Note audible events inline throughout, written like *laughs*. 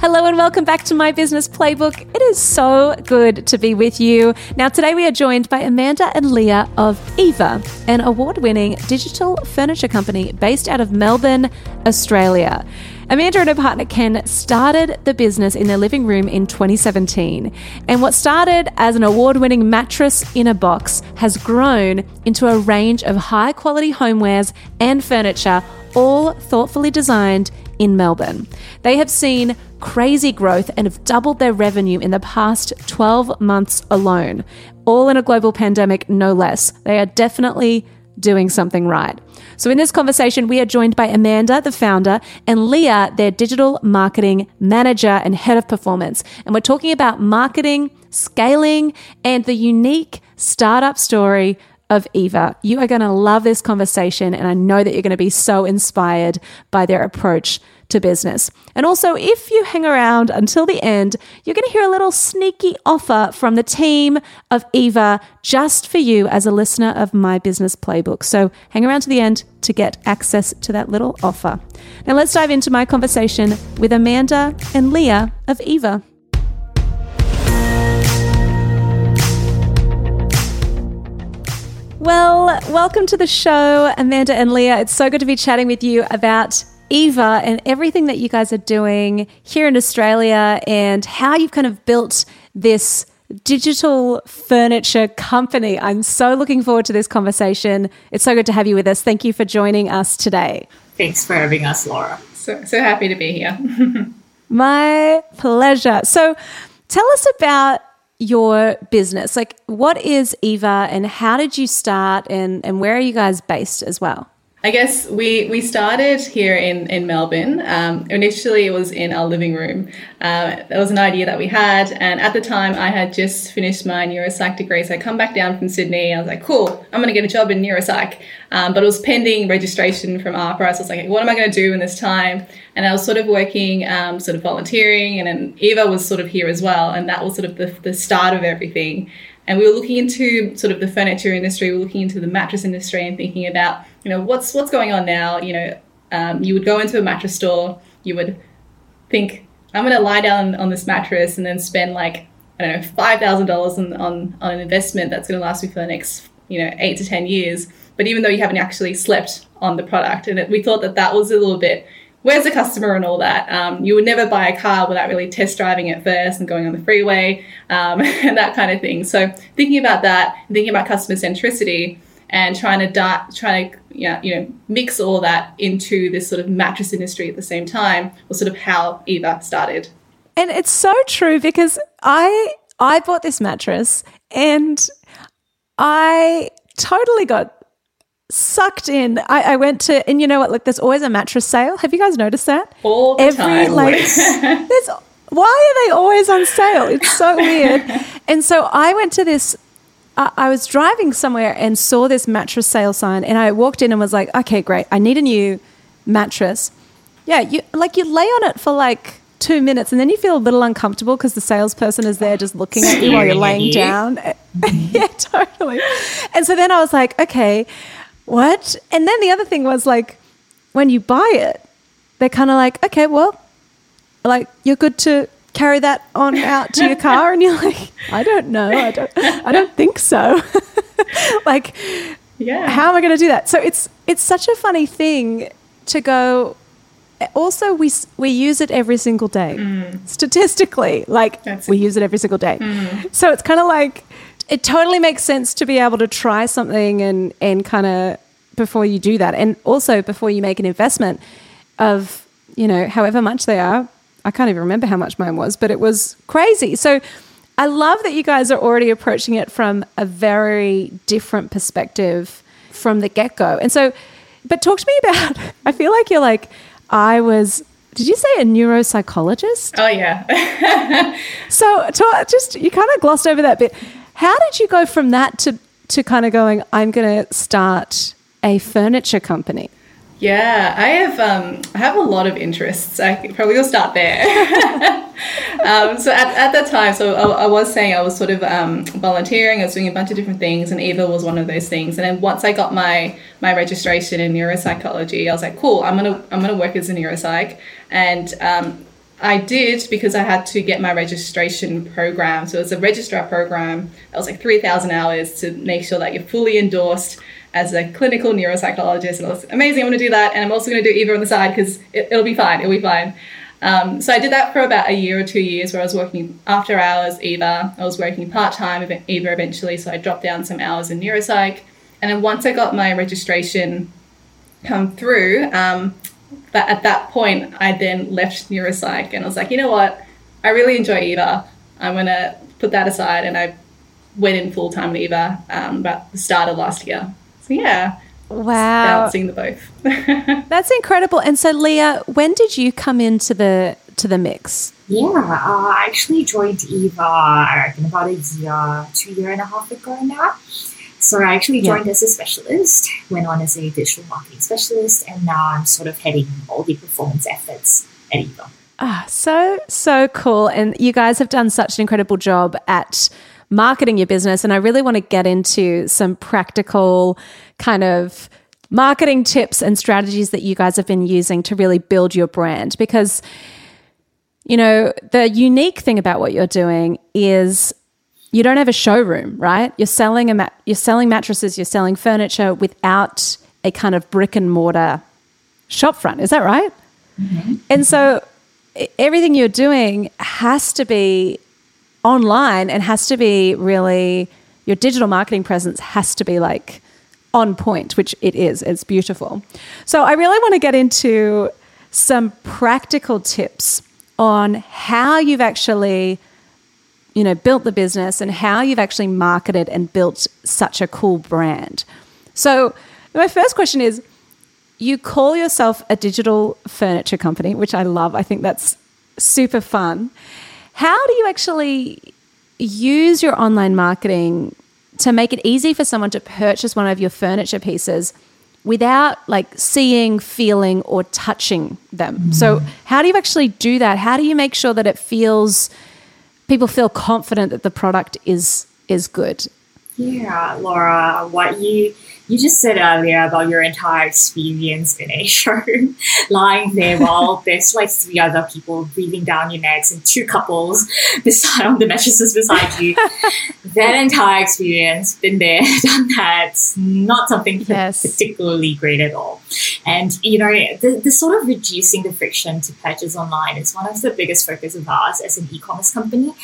Hello and welcome back to my business playbook. It is so good to be with you. Now, today we are joined by Amanda and Lia of Eva, an award winning digital furniture company based out of Melbourne, Australia. Amanda and her partner Ken started the business in their living room in 2017. And what started as an award winning mattress in a box has grown into a range of high quality homewares and furniture, all thoughtfully designed in Melbourne. They have seen crazy growth and have doubled their revenue in the past 12 months alone, all in a global pandemic, no less. They are definitely doing something right. So, in this conversation, we are joined by Amanda, the founder, and Lia, their digital marketing manager and head of performance. And we're talking about marketing, scaling, and the unique startup story of Eva. You are going to love this conversation, and I know that you're going to be so inspired by their approach to business. And also, if you hang around until the end, you're going to hear a little sneaky offer from the team of Eva just for you as a listener of my business playbook. So hang around to the end to get access to that little offer. Now, let's dive into my conversation with Amanda and Lia of Eva. Well, welcome to the show, Amanda and Lia. It's so good to be chatting with you about Eva and everything that you guys are doing here in Australia and how you've kind of built this digital furniture company. I'm so looking forward to this conversation. It's so good to have you with us. Thank you for joining us today. Thanks for having us, Laura. So, so happy to be here. *laughs* My pleasure. So, tell us about your business? Like, what is Eva and how did you start and, and where are you guys based as well? I guess we, we started here in, in Melbourne. Um, initially, it was in our living room. Uh, that was an idea that we had. And at the time, I had just finished my neuropsych degree. So I come back down from Sydney. I was like, cool, I'm going to get a job in neuropsych. Um, but it was pending registration from AHPRA. So I was like, what am I going to do in this time? And I was sort of working, um, sort of volunteering. And then Eva was sort of here as well. And that was sort of the, the start of everything. And we were looking into sort of the furniture industry, we were looking into the mattress industry and thinking about, you know, what's what's going on now. You know, um, you would go into a mattress store, you would think, I'm going to lie down on this mattress and then spend like I don't know five thousand dollars on on on an investment that's going to last me for the next you know eight to ten years. But even though you haven't actually slept on the product, and it, we thought that that was a little bit where's the customer and all that. Um, you would never buy a car without really test driving it first and going on the freeway um, *laughs* and that kind of thing. So thinking about that, thinking about customer centricity, and trying to trying to yeah, you know mix all that into this sort of mattress industry at the same time was sort of how Eva started. And it's so true because I I bought this mattress and I totally got sucked in. I, I, went to, and you know what? Like, there's always a mattress sale. Have you guys noticed that? All the Every, time. Like, *laughs* there's. Why are they always on sale? It's so weird. *laughs* and so I went to this. I, I was driving somewhere and saw this mattress sale sign, and I walked in and was like, "Okay, great. I need a new mattress." Yeah, you like you lay on it for like two minutes and then you feel a little uncomfortable because the salesperson is there just looking at you while you're laying you. down. *laughs* yeah, totally. And so then I was like, okay, what? And then the other thing was like, when you buy it, they're kind of like, okay, well, like you're good to carry that on *laughs* out to your car, and you're like, I don't know, I don't, I don't think so. *laughs* like, yeah, how am I going to do that? So it's it's such a funny thing to go. Also, we we use it every single day. Mm. Statistically, like That's we use it every single day. Mm. So it's kind of like it totally makes sense to be able to try something and and kind of before you do that, and also before you make an investment of you know however much they are. I can't even remember how much mine was, but it was crazy. So I love that you guys are already approaching it from a very different perspective from the get go. And so, but talk to me about. *laughs* I feel like you're like I was did you say a neuropsychologist? Oh yeah. *laughs* so, to, just you kind of glossed over that bit. How did you go from that to to kind of going? I'm going to start a furniture company. Yeah, I have um, I have a lot of interests. I probably will start there. *laughs* um, so at, at that time, so I, I, was saying I was sort of um, volunteering. I was doing a bunch of different things, and Eva was one of those things. And then once I got my my registration in neuropsychology, I was like, cool, I'm gonna I'm gonna work as a neuropsych. And um, I did because I had to get my registration program. So it's a registrar program that was like 3,000 hours to make sure that you're fully endorsed as a clinical neuropsychologist. And it was amazing. I'm going to do that. And I'm also going to do Eva on the side because it, will be fine. It'll be fine. Um, so I did that for about a year or two years where I was working after hours Eva. I was working part time Eva eventually. So I dropped down some hours in neuropsych. And then once I got my registration come through, um, that at that point, I then left neuropsych and I was like, you know what? I really enjoy Eva. I'm going to put that aside. And I went in full time Eva um, about the start of last year. So yeah. Wow. Balancing the both. *laughs* That's incredible. And so Lia, when did you come into the to the mix? Yeah, uh, I actually joined Eva, I reckon about a year, two year and a half ago now. So I actually joined yeah. as a specialist, went on as a digital marketing specialist, and now I'm sort of heading all the performance efforts at Eva. Ah, so, so cool. And you guys have done such an incredible job at marketing your business. And I really want to get into some practical kind of marketing tips and strategies that you guys have been using to really build your brand because you know the unique thing about what you're doing is you don't have a showroom, right? You're selling a mat- you're selling mattresses, you're selling furniture without a kind of brick and mortar shop front. Is that right? Mm-hmm. And so everything you're doing has to be online and has to be really your digital marketing presence has to be like on point, which it is. It's beautiful. So I really want to get into some practical tips on how you've actually you know built the business and how you've actually marketed and built such a cool brand. So my first question is you call yourself a digital furniture company, which I love. I think that's super fun. How do you actually use your online marketing to make it easy for someone to purchase one of your furniture pieces without like seeing, feeling, or touching them? Mm-hmm. So, how do you actually do that? How do you make sure that it feels people feel confident that the product is is good? Yeah, Laura, what you you just said earlier about your entire experience in a *laughs* showroom, lying there while there's like three other people breathing down your necks and two couples *laughs* beside on the mattresses beside you. *laughs* that entire experience, been there, done that. Not something yes. particularly great at all. And you know, the, the sort of reducing the friction to purchase online is one of the biggest focus of ours as an e-commerce company.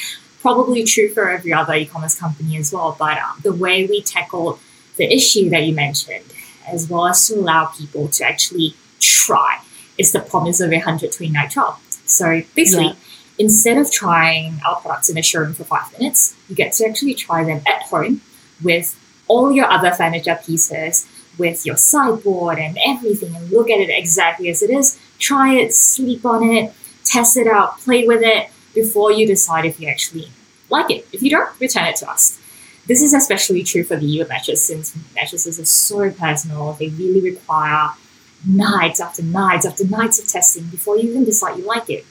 Probably true for every other e-commerce company as well. But um, the way we tackle the issue that you mentioned, as well as to allow people to actually try, is the promise of a 120 night trial. So basically, yeah. instead of trying our products in a showroom for five minutes, you get to actually try them at home with all your other furniture pieces, with your sideboard and everything, and look at it exactly as it is. Try it, sleep on it, test it out, play with it before you decide if you actually like it. If you don't, return it to us. This is especially true for the Eva mattress since mattresses are so personal. They really require nights after nights after nights of testing before you even decide you like it.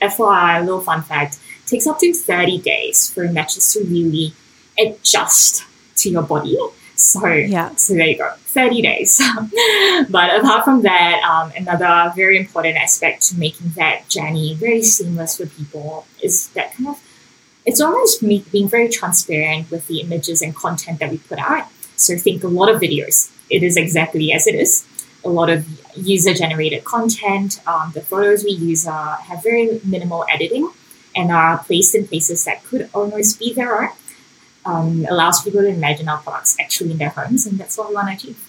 FYI, a little fun fact, takes up to 30 days for a mattress to really adjust to your body. So, yeah. so there you go, 30 days. *laughs* but apart from that, um, another very important aspect to making that journey very seamless for people is that kind of it's almost me being very transparent with the images and content that we put out. So think a lot of videos. It is exactly as it is. A lot of user generated content. Um, the photos we use uh, have very minimal editing and are placed in places that could almost be their own. Um, allows people to imagine our products actually in their homes, and that's what we want to achieve.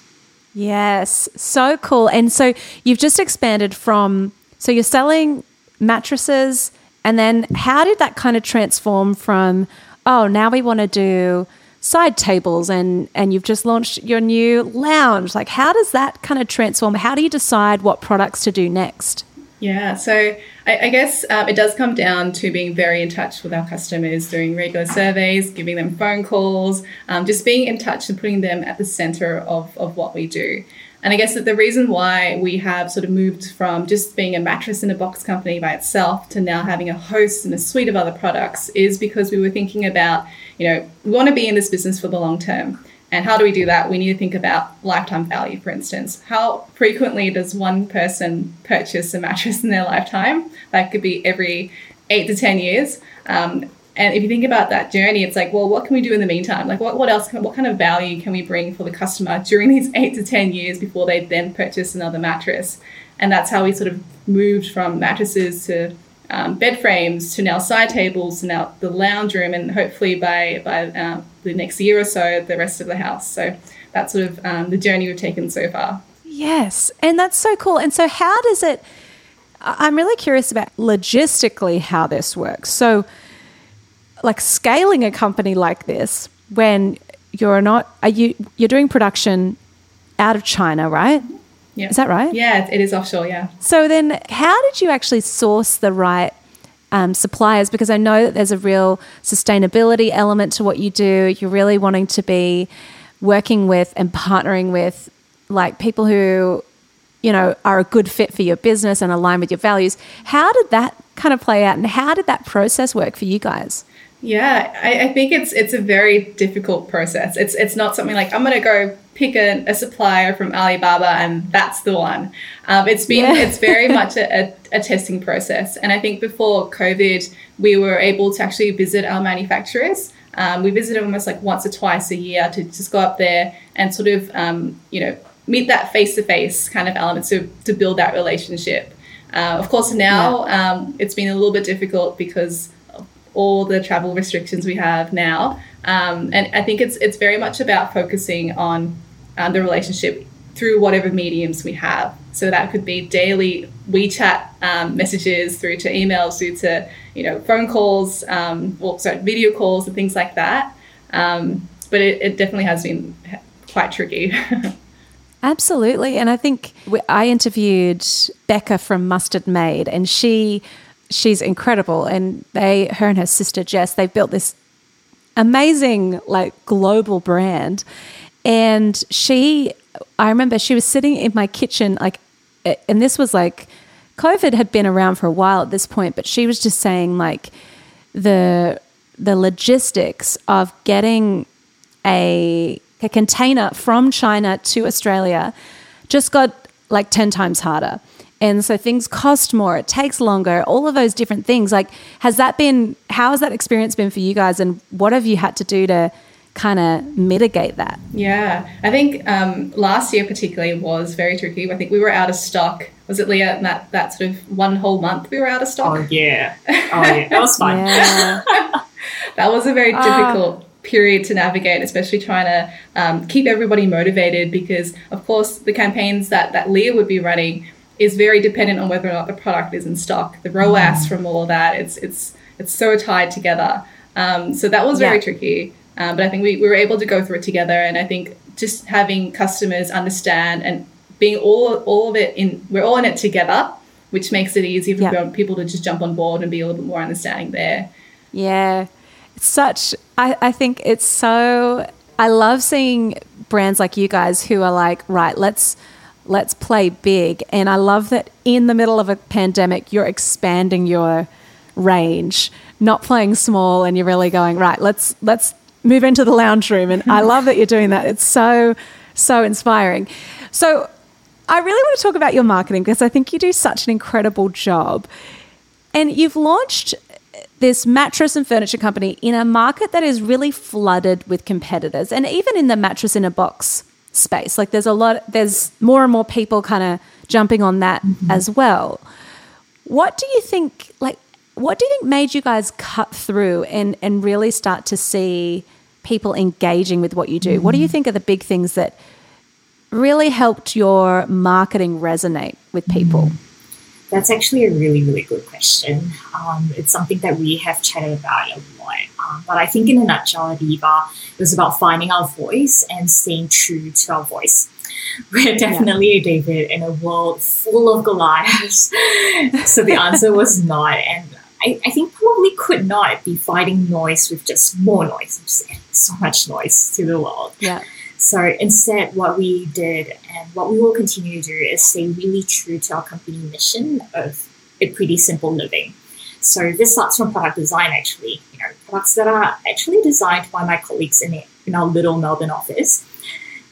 Yes, so cool. And so you've just expanded from so you're selling mattresses and then how did that kind of transform from, oh, now we want to do side tables and and you've just launched your new lounge like how does that kind of transform how do you decide what products to do next Yeah, so I, I guess um, it does come down to being very in touch with our customers, doing regular surveys, giving them phone calls, um, just being in touch and putting them at the center of, of what we do. And I guess that the reason why we have sort of moved from just being a mattress in a box company by itself to now having a host and a suite of other products is because we were thinking about, you know, we want to be in this business for the long term. And how do we do that? We need to think about lifetime value, for instance. How frequently does one person purchase a mattress in their lifetime? That could be every eight to 10 years. Um, and if you think about that journey, it's like, well, what can we do in the meantime? Like, what, what else, can, what kind of value can we bring for the customer during these *laughs* eight to 10 years before they then purchase another mattress? And that's how we sort of moved from mattresses to um, bed frames to now side tables now the lounge room, and hopefully by by uh, the next year or so, the rest of the house. So that's sort of um, the journey we've taken so far. Yes, and that's so cool. And so, how does it? I'm really curious about logistically how this works. So, like scaling a company like this when you're not are you you're doing production out of China, right? Yeah. Is that right? Yeah, it is offshore. Yeah. So then, how did you actually source the right um, suppliers? Because I know that there's a real sustainability element to what you do. You're really wanting to be working with and partnering with like people who you know are a good fit for your business and align with your values. How did that kind of play out, and how did that process work for you guys? Yeah, I, I, think it's it's a very difficult process. It's it's not something like I'm to go pick a, a, supplier from Alibaba and that's the one. Um, it's been yeah. it's very much a, a, a, testing process, and I think before COVID, we were able to actually visit our manufacturers. Um, we visited almost like once or twice a year to just go up there and sort of um, you know meet that face to face kind of element to to build that relationship. Uh, of course, now yeah. Um, it's been a little bit difficult because all the travel restrictions we have now. Um, and I think it's it's very much about focusing on uh, the relationship through whatever mediums we have. So that could be daily WeChat um, messages, through to emails, through to you know phone calls, um, or sorry, video calls and things like that. Um, but it, it definitely has been quite tricky. *laughs* Absolutely, and I think I interviewed Becca from Mustard Made, and she she's incredible. And they, her and her sister Jess, they've built this amazing, like, global brand. And she, I remember she was sitting in my kitchen, like, and this was like, COVID had been around for a while at this point, but she was just saying, like, the, the logistics of getting a, a container from China to Australia just got like 10 times harder. And so things cost more, it takes longer, all of those different things. Like, has that been, how has that experience been for you guys? And what have you had to do to kind of mitigate that? Yeah, I think um, last year particularly was very tricky. I think we were out of stock. Was it Lia? That that sort of one whole month we were out of stock. Oh yeah, oh yeah, that was fun. yeah. *laughs* that was a very ah. difficult. period to navigate, especially trying to um, keep everybody motivated because, of course, the campaigns that, that Lia would be running is very dependent on whether or not the product is in stock. The ROAS mm. from all of that, it's it's it's so tied together. Um, so that was very yeah. tricky. Um, but I think we, we were able to go through it together, and I think just having customers understand and being all all of it in, we're all in it together, which makes it easy for yeah. people to just jump on board and be a little bit more understanding there. Yeah, it's such. I, I think it's so. I love seeing brands like you guys who are like, right, let's let's play big. And I love that in the middle of a pandemic, you're expanding your range, not playing small, and you're really going right. Let's let's move into the lounge room. And I love that you're doing that. It's so so inspiring. So I really want to talk about your marketing because I think you do such an incredible job. And you've launched this mattress and furniture company in a market that is really flooded with competitors. And even in the mattress in a box space. Like there's a lot, there's more and more people kind of jumping on that mm-hmm. as well. What do you think, like, what do you think made you guys cut through and, and really start to see people engaging with what you do? Mm-hmm. What do you mm-hmm. think are the big things that really helped your marketing resonate with people? Mm-hmm. That's actually a really, really good question. Um, it's something that we have chatted about a lot. Um, but I think, in a nutshell, at Eva, it was about finding our voice and staying true to our voice. *laughs* we're definitely yeah. David in a world full of Goliaths. *laughs* so the answer was not. And I, I think probably could not be fighting noise with just more noise, just so much noise to the world. Yeah. So instead, what we did and what we will continue to do is stay really true to our company mission of a pretty simple living. So this starts from product design, actually. You know, products that are actually designed by my colleagues in, in our little Melbourne office.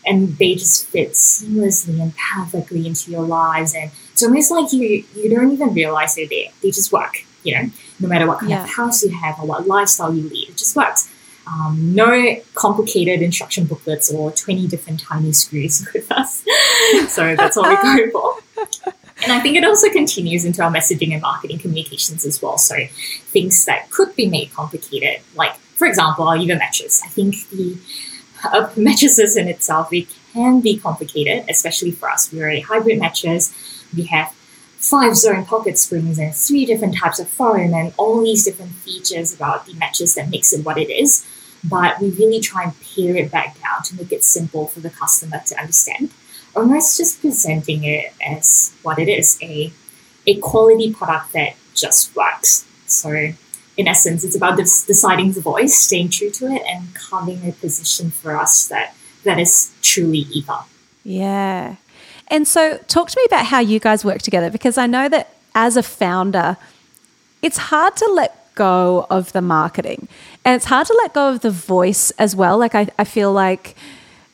And they just fit seamlessly and perfectly into your lives. And it's almost like you, you don't even realize they're there. They just work you know, no matter what kind yeah. of house you have or what lifestyle you lead, it just works. Um, no complicated instruction booklets or 20 different tiny screws *laughs* with us. so that's what we go for. And I think it also continues into our messaging and marketing communications as well. So things that could be made complicated, like, for example, our even matches. I think the uh, mattresses in itself, it can be complicated, especially for us. We're a hybrid mattress. We have five zone pocket springs and three different types of foam and all these different features about the mattress that makes it what it is. But we really try and pare it back down to make it simple for the customer to understand. Almost just presenting it as what it is, a a quality product that just works. So in essence, it's about deciding the voice, staying true to it, and carving a position for us that that is truly Eva. Yeah, and so, talk to me about how you guys work together because I know that as a founder, it's hard to let go of the marketing and it's hard to let go of the voice as well. Like, I, I feel like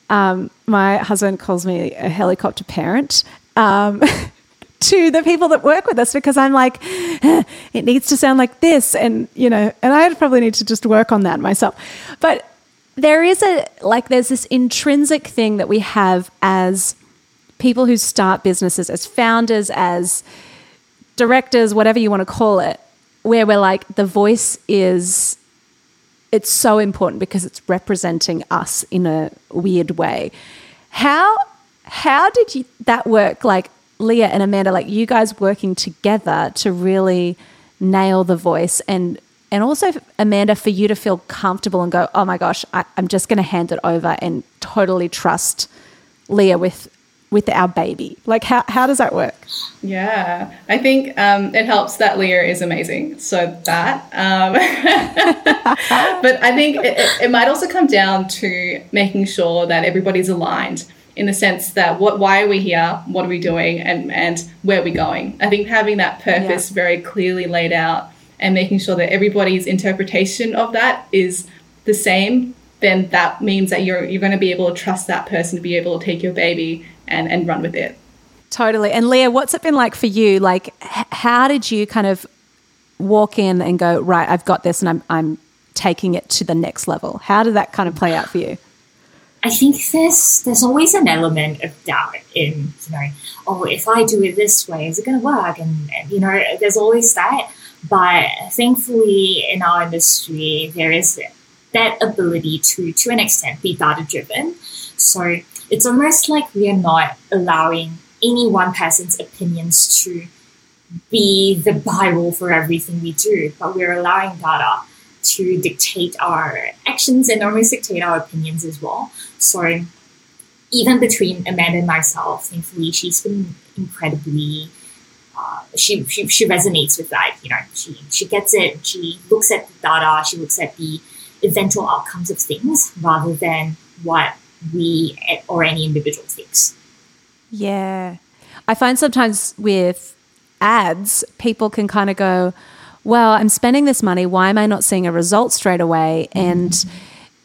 um, my husband calls me a helicopter parent. Um, *laughs* to the people that work with us because I'm like, eh, it needs to sound like this. And, you know, and I probably need to just work on that myself. But there is a, like, there's this intrinsic thing that we have as people who start businesses as founders, as directors, whatever you want to call it, where we're like, the voice is, it's so important because it's representing us in a weird way. How, how did you, that work? Like Lia and Amanda, like you guys working together to really nail the voice and and also Amanda for you to feel comfortable and go, oh my gosh, I, am just going to hand it over and totally trust Lia with with our baby? Like, how, how does that work? Yeah, I think um, it helps that Lia is amazing. So that. Um, *laughs* but I think it, it, might also come down to making sure that everybody's aligned in the sense that what why are we here what are we doing and and where are we going i think having that purpose yeah. very clearly laid out and making sure that everybody's interpretation of that is the same then that means that you're you're going to be able to trust that person to be able to take your baby and, and run with it. Totally. And Lia, what's it been like for you? Like, h- how did you kind of walk in and go, right, I've got this and I'm, I'm taking it to the next level? How did that kind of play out for you? I think there's there's always an element of doubt in you know oh if I do it this way is it going to work and, and, you know there's always that but thankfully in our industry there is that ability to to an extent be data driven so it's almost like we are not allowing any one person's opinions to be the Bible for everything we do, but we're allowing data to dictate our actions and almost dictate our opinions as well. So even between Amanda and myself, thankfully, she's been incredibly. Uh, she, she she resonates with that. You know, she she gets it. She looks at the data. She looks at the eventual outcomes of things rather than what we or any individual thinks. Yeah. I find sometimes with ads, people can kind of go, well, I'm spending this money. Why am I not seeing a result straight away? And mm-hmm.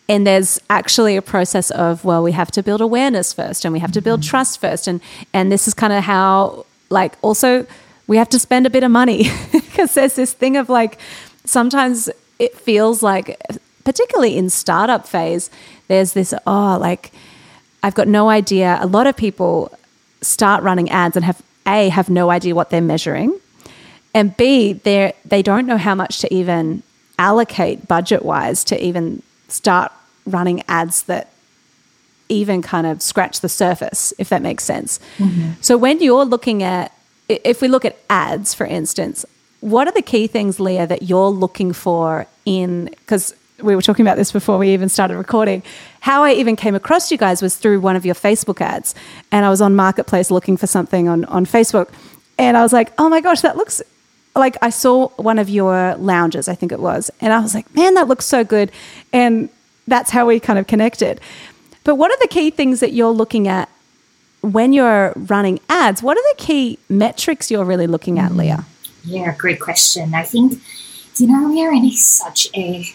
and there's actually a process of well, we have to build awareness first, and we have to build mm-hmm. trust first, and and this is kind of how like also we have to spend a bit of money *laughs* because there's this thing of like sometimes it feels like particularly in startup phase there's this, oh, like, I've got no idea. A lot of people start running ads and have A, have no idea what they're measuring, and B, they they don't know how much to even allocate budget wise to even start running ads that even kind of scratch the surface, if that makes sense. Mm-hmm. So when you're looking at, if we look at ads, for instance, what are the key things, Lia, that you're looking for in, because we were talking about this before we even started recording. How I even came across you guys was through one of your Facebook ads. And I was on Marketplace looking for something on, on Facebook. And I was like, oh my gosh, that looks like I saw one of your lounges, I think it was. And I was like, man, that looks so good. And that's how we kind of connected. But what are the key things that you're looking at when you're running ads? What are the key metrics you're really looking at, Lia? Yeah, great question. I think, you know, we are in such a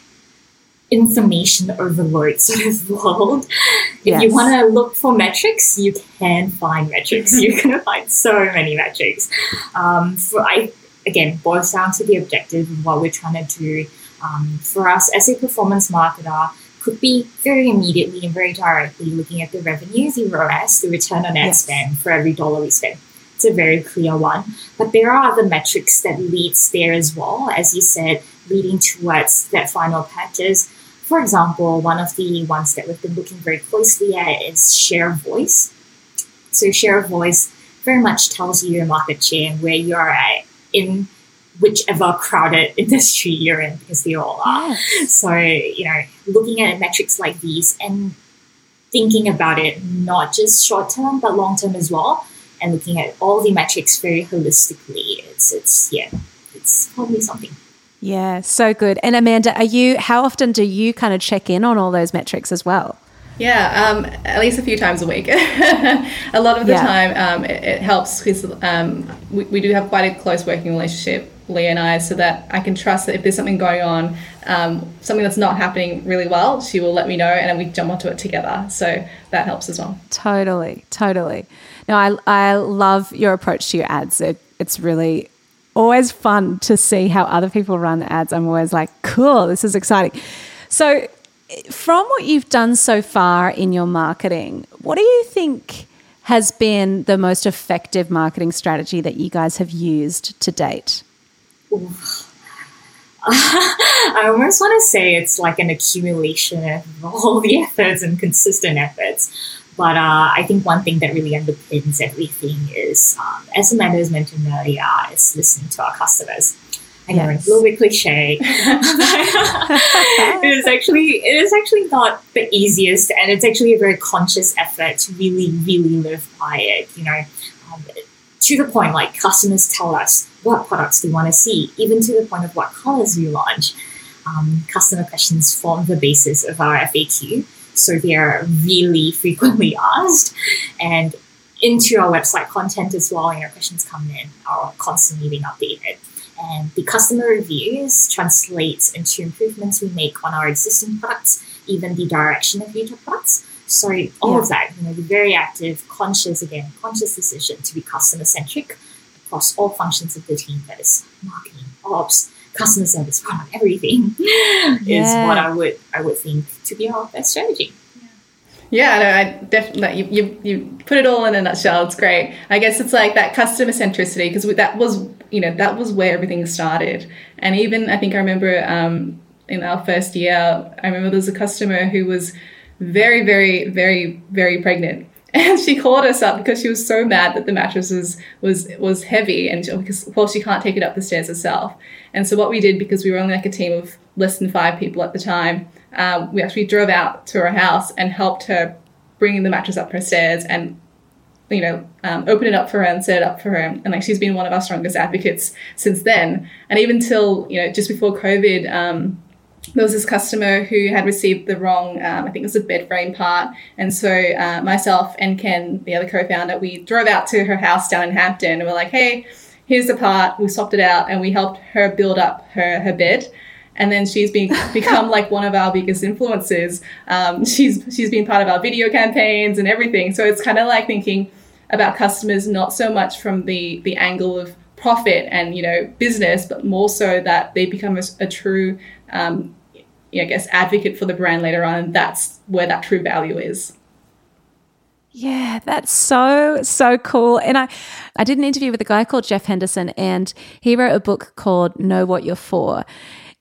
information overload sort of world. If yes. you want to look for metrics, you can find metrics. *laughs* You're going to find so many metrics. Um, for I again boils down to the objective of what we're trying to do. Um, for us as a performance marketer, could be very immediately and very directly looking at the revenue, the ROAS, the return on ad yes. spend for every dollar we spend. It's a very clear one. But there are other metrics that leads there as well, as you said, leading towards that final purchase. For example, one of the ones that we've been looking very closely at is share of voice. So share of voice very much tells you your market share and where you are at in whichever crowded *laughs* industry you're in because they all are. Yes. So, you know, looking at metrics like these and thinking about it not just short term but long term as well and looking at all the metrics very holistically it's it's yeah it's probably something yeah so good and amanda are you how often do you kind of check in on all those metrics as well yeah, um, at least a few times a week. *laughs* a lot of the yeah. time, um, it, it, helps because um, we, we do have quite a close working relationship Lia and I so that I can trust that if there's something going on, um, something that's not happening really well, she will let me know and then we jump onto it together. So that helps as well. Totally, totally. No, I, I love your approach to your ads. It, it's really always fun to see how other people run ads. I'm always like, cool, this is exciting. So, from what you've done so far in your marketing, what do you think has been the most effective marketing strategy that you guys have used to date? *laughs* I almost want to say it's like an accumulation of all the efforts and consistent efforts. But uh, I think one thing that really underpins everything is, um, as Amanda has mentioned earlier, is listening to our customers. I know yes. it's a little bit cliche. *laughs* it is actually it is actually not the easiest, and it's actually a very conscious effort to really, really live by it. You know, um, to the point like customers tell us what products they want to see, even to the point of what colors we launch. Um, customer questions form the basis of our FAQ, so they are really frequently *laughs* asked, and into our website content as well. And our questions come in are constantly being updated. And the customer reviews translates into improvements we make on our existing products, even the direction of future products. So all yeah. of that, you know, the very active, conscious again, conscious decision to be customer centric across all functions of the team. That is marketing, ops, customer service, product, everything yeah. *laughs* is what I would I would think to be our best strategy. Yeah, no, I definitely you, you you put it all in a nutshell. It's great. I guess it's like that customer centricity because that was you know that was where everything started. And even I think I remember um, in our first year, I remember there was a customer who was very, very, very, very pregnant. And she called us up because she was so mad that the mattress was was, was heavy and she, because well she can't take it up the stairs herself. And so what we did because we were only like a team of less than five people at the time, um, we actually drove out to her house and helped her bring the mattress up her stairs and you know um, open it up for her and set it up for her and like she's been one of our strongest advocates since then and even till you know just before covid um, there was this customer who had received the wrong, um, I think it was a bed frame part. And so uh, myself and Ken, the other co-founder, we drove out to her house down in Hampton and we're like, hey, here's the part. We swapped it out and we helped her build up her, her bed. And then she's been *laughs* become like one of our biggest influencers. Um, she's she's been part of our video campaigns and everything. So it's kind of like thinking about customers not so much from the the angle of profit and you know business, but more so that they become a, a true um, I guess, advocate for the brand later on. And that's where that true value is. Yeah, that's so so cool. And I I did an interview with a guy called Jeff Henderson and he wrote a book called Know What You're For.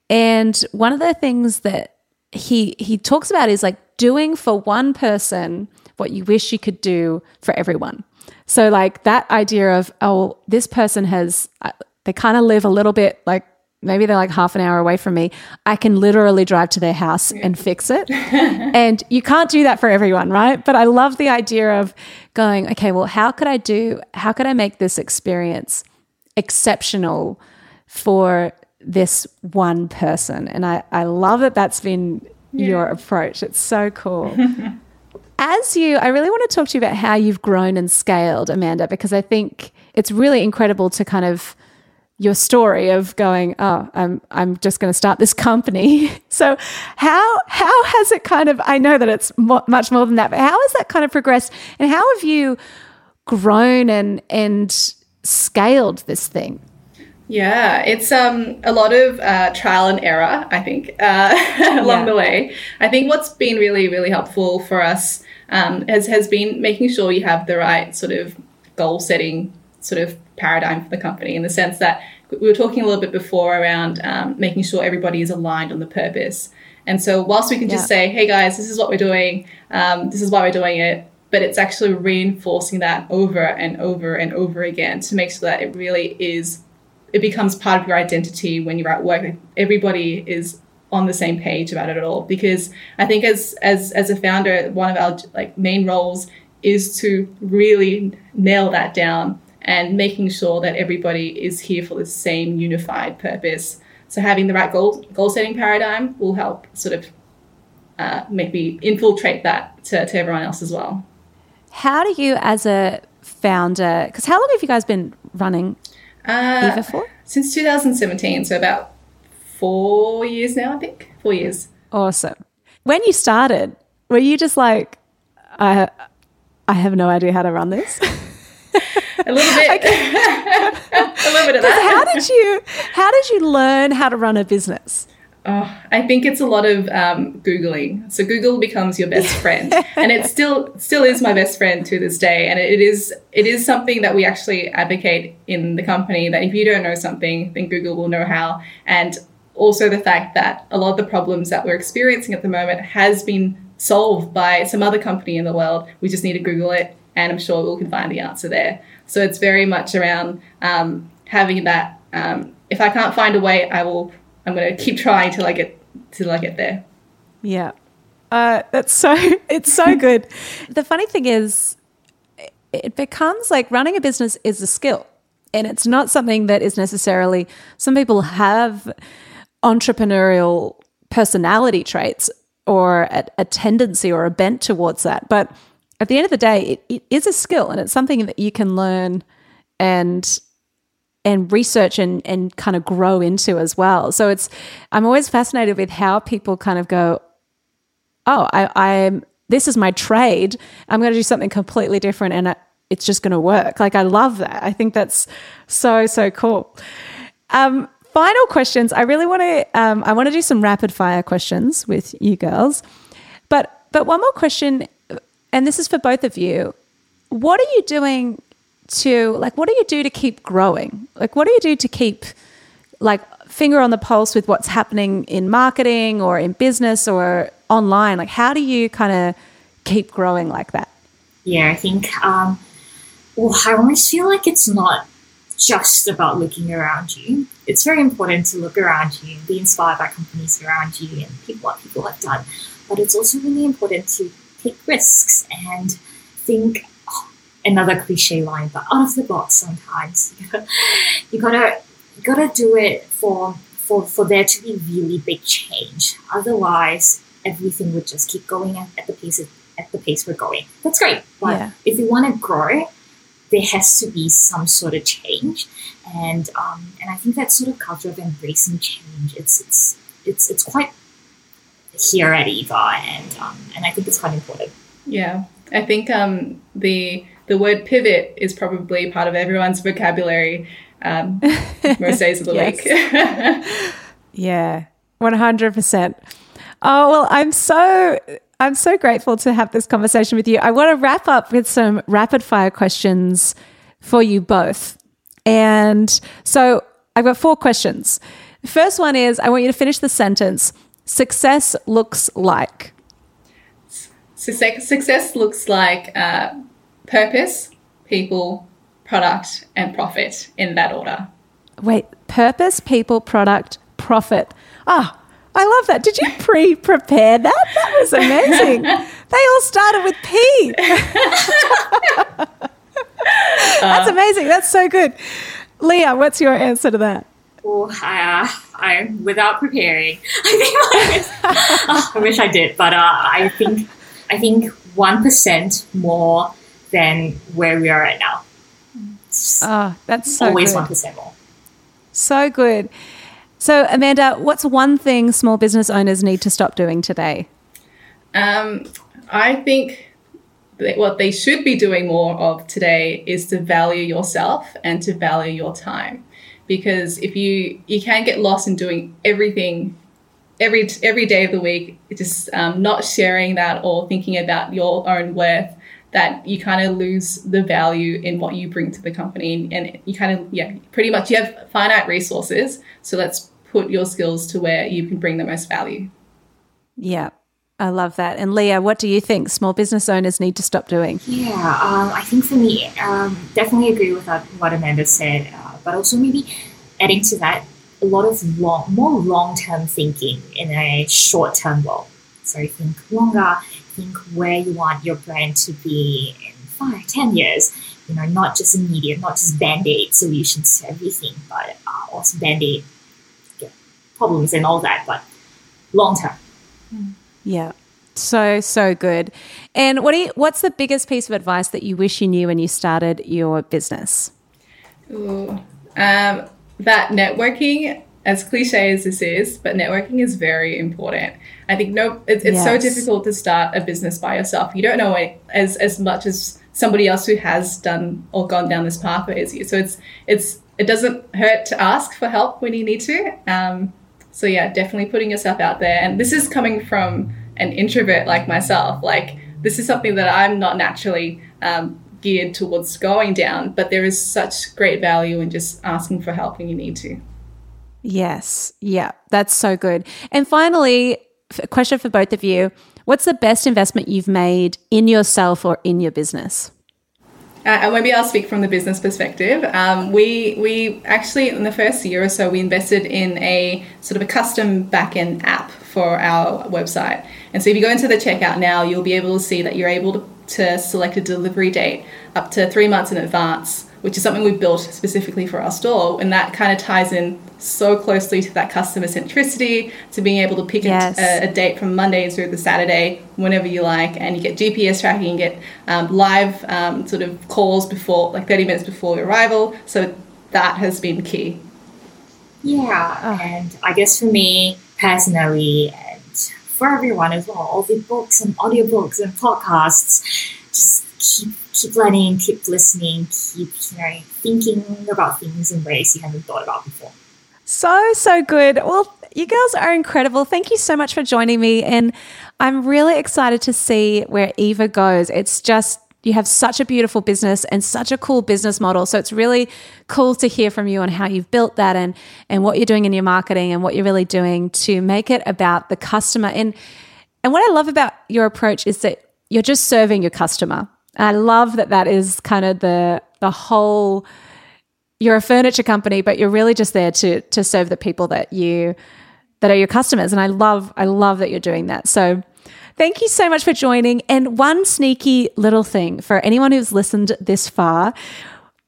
And one of the things that he he talks about is like doing for one person what you wish you could do for everyone. So like that idea of oh this person has uh, they kind of live a little bit like maybe they're like half an hour away from me, I can literally drive to their house yeah. and fix it. *laughs* and you can't do that for everyone, right? But I love the idea of going, okay, well, how could I do, how could I make this experience exceptional for this one person? And I, I love that that's been yeah. your approach. It's so cool. *laughs* As you, I really want to talk to you about how you've grown and scaled, Amanda, because I think it's really incredible to kind of your story of going, oh, I'm I'm just going to start this company. *laughs* so how how has it kind of? I know that it's mo- much more than that, but how has that kind of progressed, and how have you grown and and scaled this thing? Yeah, it's um, a lot of uh, trial and error, I think, uh, *laughs* along yeah. the way. I think what's been really, really helpful for us um, has, has been making sure you have the right sort of goal setting sort of paradigm for the company in the sense that we were talking a little bit before around um, making sure everybody is aligned on the purpose. And so, whilst we can just say, hey guys, this is what we're doing, um, this is why we're doing it, but it's actually reinforcing that over and over and over again to make sure that it really is, it becomes part of your identity when you're at work. Everybody is on the same page about it at all because I think as as as a founder, one of our like main roles is to really nail that down and making sure that everybody is here for the same unified purpose. So having the right goal goal setting paradigm will help sort of uh, maybe infiltrate that to, to everyone else as well. How do you, as a founder, because how long have you guys been running uh, Eva for? Since 2017, so about four years now, I think. Four years. Awesome. When you started, were you just like, I, I have no idea how to run this? *laughs* a little bit. *laughs* a little bit of that. How did you how did you learn how to run a business? Oh, I think it's a lot of um, googling. So Google becomes your best friend, *laughs* and it still still is my best friend to this day. And it is it is something that we actually advocate in the company that if you don't know something, then Google will know how. And also the fact that a lot of the problems that we're experiencing at the moment has been solved by some other company in the world. We just need to Google it, and I'm sure we can find the answer there. So it's very much around um, having that. Um, if I can't find a way, I will. I'm going to keep trying till I get till I get there. Yeah, uh, that's so. *laughs* It's so *laughs* good. the funny thing is, it becomes like running a business is a skill, and it's not something that is necessarily. Some people have entrepreneurial personality traits or a, a tendency or a bent towards that, but at the end of the day, it, it is a skill and it's something that you can learn and and research and and kind of grow into as well. So it's I'm always fascinated with how people kind of go, oh, I, I'm this is my trade. I'm going to do something completely different, and it's just going to work. Like I love that. I think that's so so cool. Um, final questions. I really want to um, I want to do some rapid fire questions with you girls, but but one more question and this is for both of you. What are you doing to like what do you do to keep growing? Like what do you do to keep like finger on the pulse with what's happening in marketing or in business or online? Like how do you kind of keep growing like that? Yeah, I think um well, I always feel like it's not just about looking around you. It's very important to look around you, be inspired by companies around you and people what people have done. But it's also really important to take risks and think oh, another cliche line, but out of the box sometimes. *laughs* you gotta you gotta do it for for for there to be really big change. Otherwise, everything would just keep going at, at the pace of, at the pace we're going. That's great, but yeah. if we want to grow, there has to be some sort of change, and um, and I think that sort of culture of embracing change, it's it's it's it's quite here at Eva, and um, and I think it's quite important. Yeah, I think um, the the word pivot is probably part of everyone's vocabulary um, *laughs* most days of the week. *laughs* yeah, one hundred percent. Oh well, I'm so I'm so grateful to have this conversation with you. I want to wrap up with some rapid fire questions for you both. And so I've got four questions. The first one is I want you to finish the sentence success looks like? Success looks like uh, purpose, people, product, and profit in that order. wait, purpose, people, product, profit. Ah, I love that. Did you *laughs* pre prepare that? That was amazing. *laughs* they all started with P. *laughs* That's amazing. That's so good. Lia, what's your answer to that? Oh, I, uh, I without preparing, *laughs* I think *laughs* oh, I wish I did, but uh, I think I think one percent more than where we are right now. Oh, that's so always good. one percent more. So good. So, Amanda, what's one thing small business owners need to stop doing today? Um, I think that what they should be doing more of today is to value yourself and to value your time. Because if you you can get lost in doing everything every every day of the week, just um, not sharing that or thinking about your own worth, that you kind of lose the value in what you bring to the company, and you kind of yeah, pretty much you have finite resources. So let's put your skills to where you can bring the most value. Yeah, I love that. And Lia, what do you think small business owners need to stop doing? Yeah, um, I think for me, um, definitely agree with what Amanda said, but also maybe adding to that a lot of long, more long-term thinking in a short-term world. So think longer, think where you want your brand to be in five, ten years. You know, not just immediate, not just band-aid solutions to everything, but uh, also band-aid problems and all that, but long term. Yeah. So so good. And what do you, what's the biggest piece of advice that you wish you knew when you started your business? Ooh. Um, that networking, as cliche as this is, but networking is very important. I think no, it's, it's yes. so difficult to start a business by yourself. You don't know it as as much as somebody else who has done or gone down this pathway as you. So it's it's it doesn't hurt to ask for help when you need to. Um, so yeah, definitely putting yourself out there. And this is coming from an introvert like myself. Like this is something that I'm not naturally um, geared towards going down, but there is such great value in just asking for help when you need to. Yes. Yeah, that's so good. And finally, a question for both of you. What's the best investment you've made in yourself or in your business? Uh, and maybe I'll speak from the business perspective. Um, we we actually in the first year or so we invested in a sort of a custom backend app for our website. And so if you go into the checkout now, you'll be able to see that you're able to, to select a delivery date up to three months in advance which is something we built specifically for our store. And that kind of ties in so closely to that customer centricity, to being able to pick yes. a, a, date from Monday through the Saturday, whenever you like, and you get GPS tracking, you get um, live um, sort of calls before, like 30 minutes before your arrival. So that has been key. Yeah, oh. and I guess for me personally, and for everyone as well, all the books and audiobooks and podcasts, just keep keep learning, keep listening, keep you know thinking about things in ways you haven't thought about before. So so good. Well, you girls are incredible. Thank you so much for joining me, and I'm really excited to see where Eva goes. It's just you have such a beautiful business and such a cool business model. So it's really cool to hear from you on how you've built that and and what you're doing in your marketing and what you're really doing to make it about the customer. And and what I love about your approach is that you're just serving your customer. I love that that is kind of the the whole you're a furniture company but you're really just there to to serve the people that you that are your customers and I love I love that you're doing that. So thank you so much for joining and one sneaky little thing for anyone who's listened this far.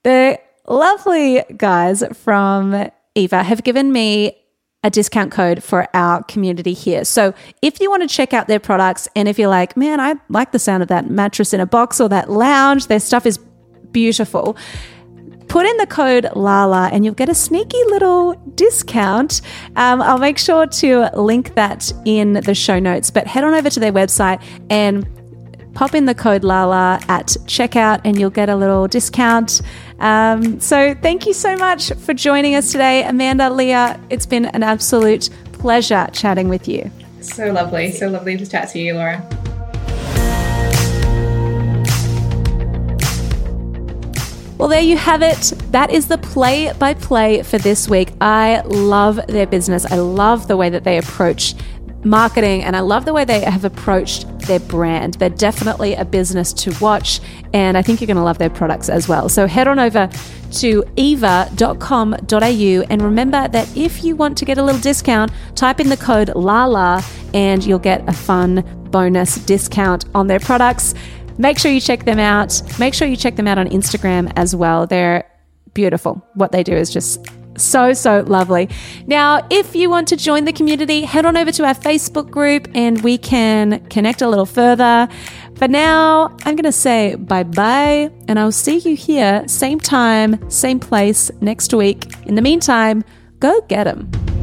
The lovely guys from Eva have given me a discount code for our community here. So if you want to check out their products and if you're like, man, I like the sound of that mattress in a box or that lounge, their stuff is beautiful. Put in the code LALA and you'll get a sneaky little discount. Um, I'll make sure to link that in the show notes, but head on over to their website and pop in the code LALA at checkout and you'll get a little discount. Um, so thank you so much for joining us today, Amanda, Lia. It's been an absolute pleasure chatting with you. So lovely. So lovely to chat to you, Laura. Well, there you have it. That is the play by play for this week. I love their business. I love the way that they approach marketing and I love the way they have approached their brand. They're definitely a business to watch and I think you're going to love their products as well. So head on over to eva.com.au and remember that if you want to get a little discount, type in the code LALA and you'll get a fun bonus discount on their products. Make sure you check them out. Make sure you check them out on Instagram as well. They're beautiful. What they do is just so, so lovely. Now, if you want to join the community, head on over to our Facebook group and we can connect a little further. For now, I'm going to say bye bye and I'll see you here, same time, same place next week. In the meantime, go get them.